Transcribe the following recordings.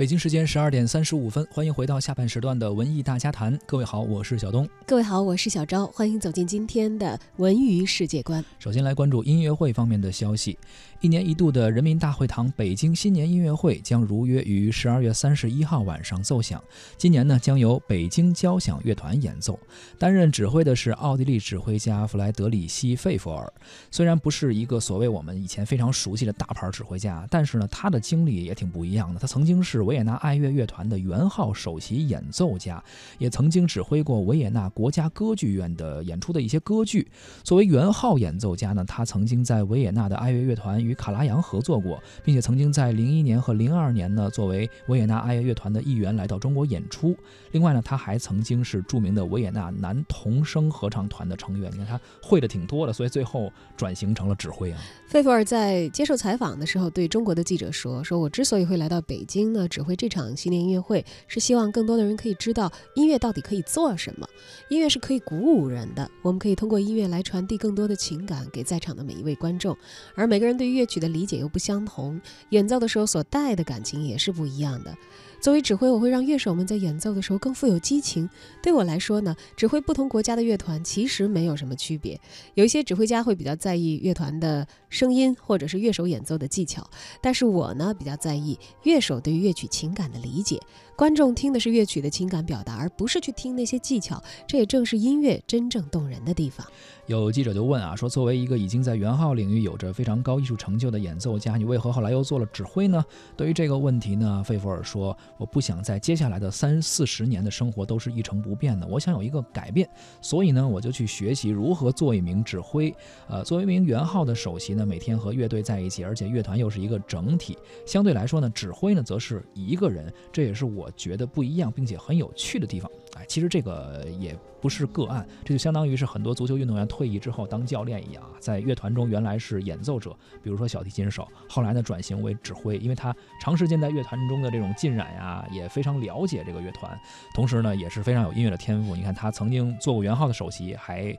北京时间十二点三十五分，欢迎回到下半时段的文艺大家谈。各位好，我是小东。各位好，我是小昭。欢迎走进今天的文娱世界观。首先来关注音乐会方面的消息。一年一度的人民大会堂北京新年音乐会将如约于十二月三十一号晚上奏响。今年呢，将由北京交响乐团演奏。担任指挥的是奥地利指挥家弗莱德里希·费弗尔。虽然不是一个所谓我们以前非常熟悉的大牌指挥家，但是呢，他的经历也挺不一样的。他曾经是。维也纳爱乐乐团的圆号首席演奏家，也曾经指挥过维也纳国家歌剧院的演出的一些歌剧。作为圆号演奏家呢，他曾经在维也纳的爱乐乐团与卡拉扬合作过，并且曾经在零一年和零二年呢，作为维也纳爱乐乐团的一员来到中国演出。另外呢，他还曾经是著名的维也纳男童声合唱团的成员。你看他会的挺多的，所以最后转型成了指挥啊。费弗尔在接受采访的时候对中国的记者说：“说我之所以会来到北京呢，指挥这场新年音乐会，是希望更多的人可以知道音乐到底可以做什么。音乐是可以鼓舞人的，我们可以通过音乐来传递更多的情感给在场的每一位观众。而每个人对乐曲的理解又不相同，演奏的时候所带的感情也是不一样的。”作为指挥，我会让乐手们在演奏的时候更富有激情。对我来说呢，指挥不同国家的乐团其实没有什么区别。有一些指挥家会比较在意乐团的声音，或者是乐手演奏的技巧，但是我呢比较在意乐手对于乐曲情感的理解。观众听的是乐曲的情感表达，而不是去听那些技巧。这也正是音乐真正动人的地方。有记者就问啊，说作为一个已经在元号领域有着非常高艺术成就的演奏家，你为何后来又做了指挥呢？对于这个问题呢，费弗尔说，我不想在接下来的三四十年的生活都是一成不变的，我想有一个改变，所以呢，我就去学习如何做一名指挥。呃，作为一名元号的首席呢，每天和乐队在一起，而且乐团又是一个整体，相对来说呢，指挥呢则是一个人，这也是我觉得不一样并且很有趣的地方。哎，其实这个也不是个案，这就相当于是很多足球运动员退役之后当教练一样啊，在乐团中原来是演奏者，比如说小提琴手，后来呢转型为指挥，因为他长时间在乐团中的这种浸染呀，也非常了解这个乐团，同时呢也是非常有音乐的天赋。你看他曾经做过元号的首席，还。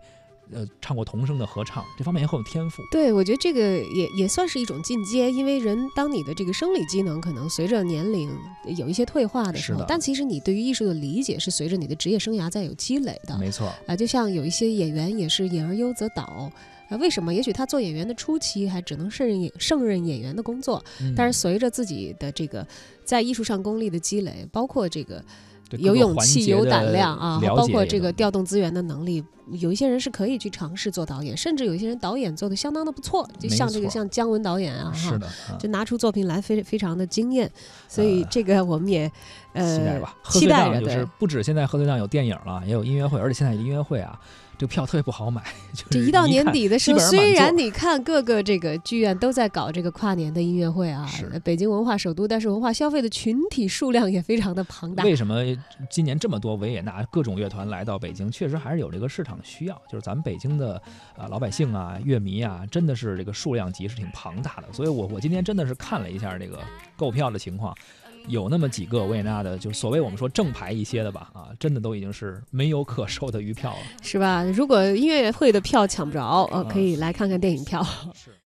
呃，唱过童声的合唱，这方面也很有天赋。对，我觉得这个也也算是一种进阶，因为人当你的这个生理机能可能随着年龄有一些退化的时候，但其实你对于艺术的理解是随着你的职业生涯在有积累的。没错啊，就像有一些演员也是演而优则导啊，为什么？也许他做演员的初期还只能胜任胜任演员的工作，但是随着自己的这个在艺术上功力的积累，包括这个。有勇气、有胆量啊，包括这个调动资源的能力，有一些人是可以去尝试做导演，甚至有一些人导演做的相当的不错，就像这个像姜文导演啊，是的，就拿出作品来非非常的惊艳，所以这个我们也呃期待吧，期待就是不止现在贺岁档有电影了，也有音乐会，而且现在音乐会啊。这个票特别不好买，就一到年底的时候，虽然你看各个这个剧院都在搞这个跨年的音乐会啊，北京文化首都，但是文化消费的群体数量也非常的庞大。为什么今年这么多维也纳各种乐团来到北京？确实还是有这个市场需要，就是咱们北京的啊老百姓啊乐迷啊，真的是这个数量级是挺庞大的。所以我我今天真的是看了一下这个购票的情况。有那么几个维也纳的，就所谓我们说正牌一些的吧，啊，真的都已经是没有可售的余票了，是吧？如果音乐会的票抢不着，呃，可以来看看电影票。是。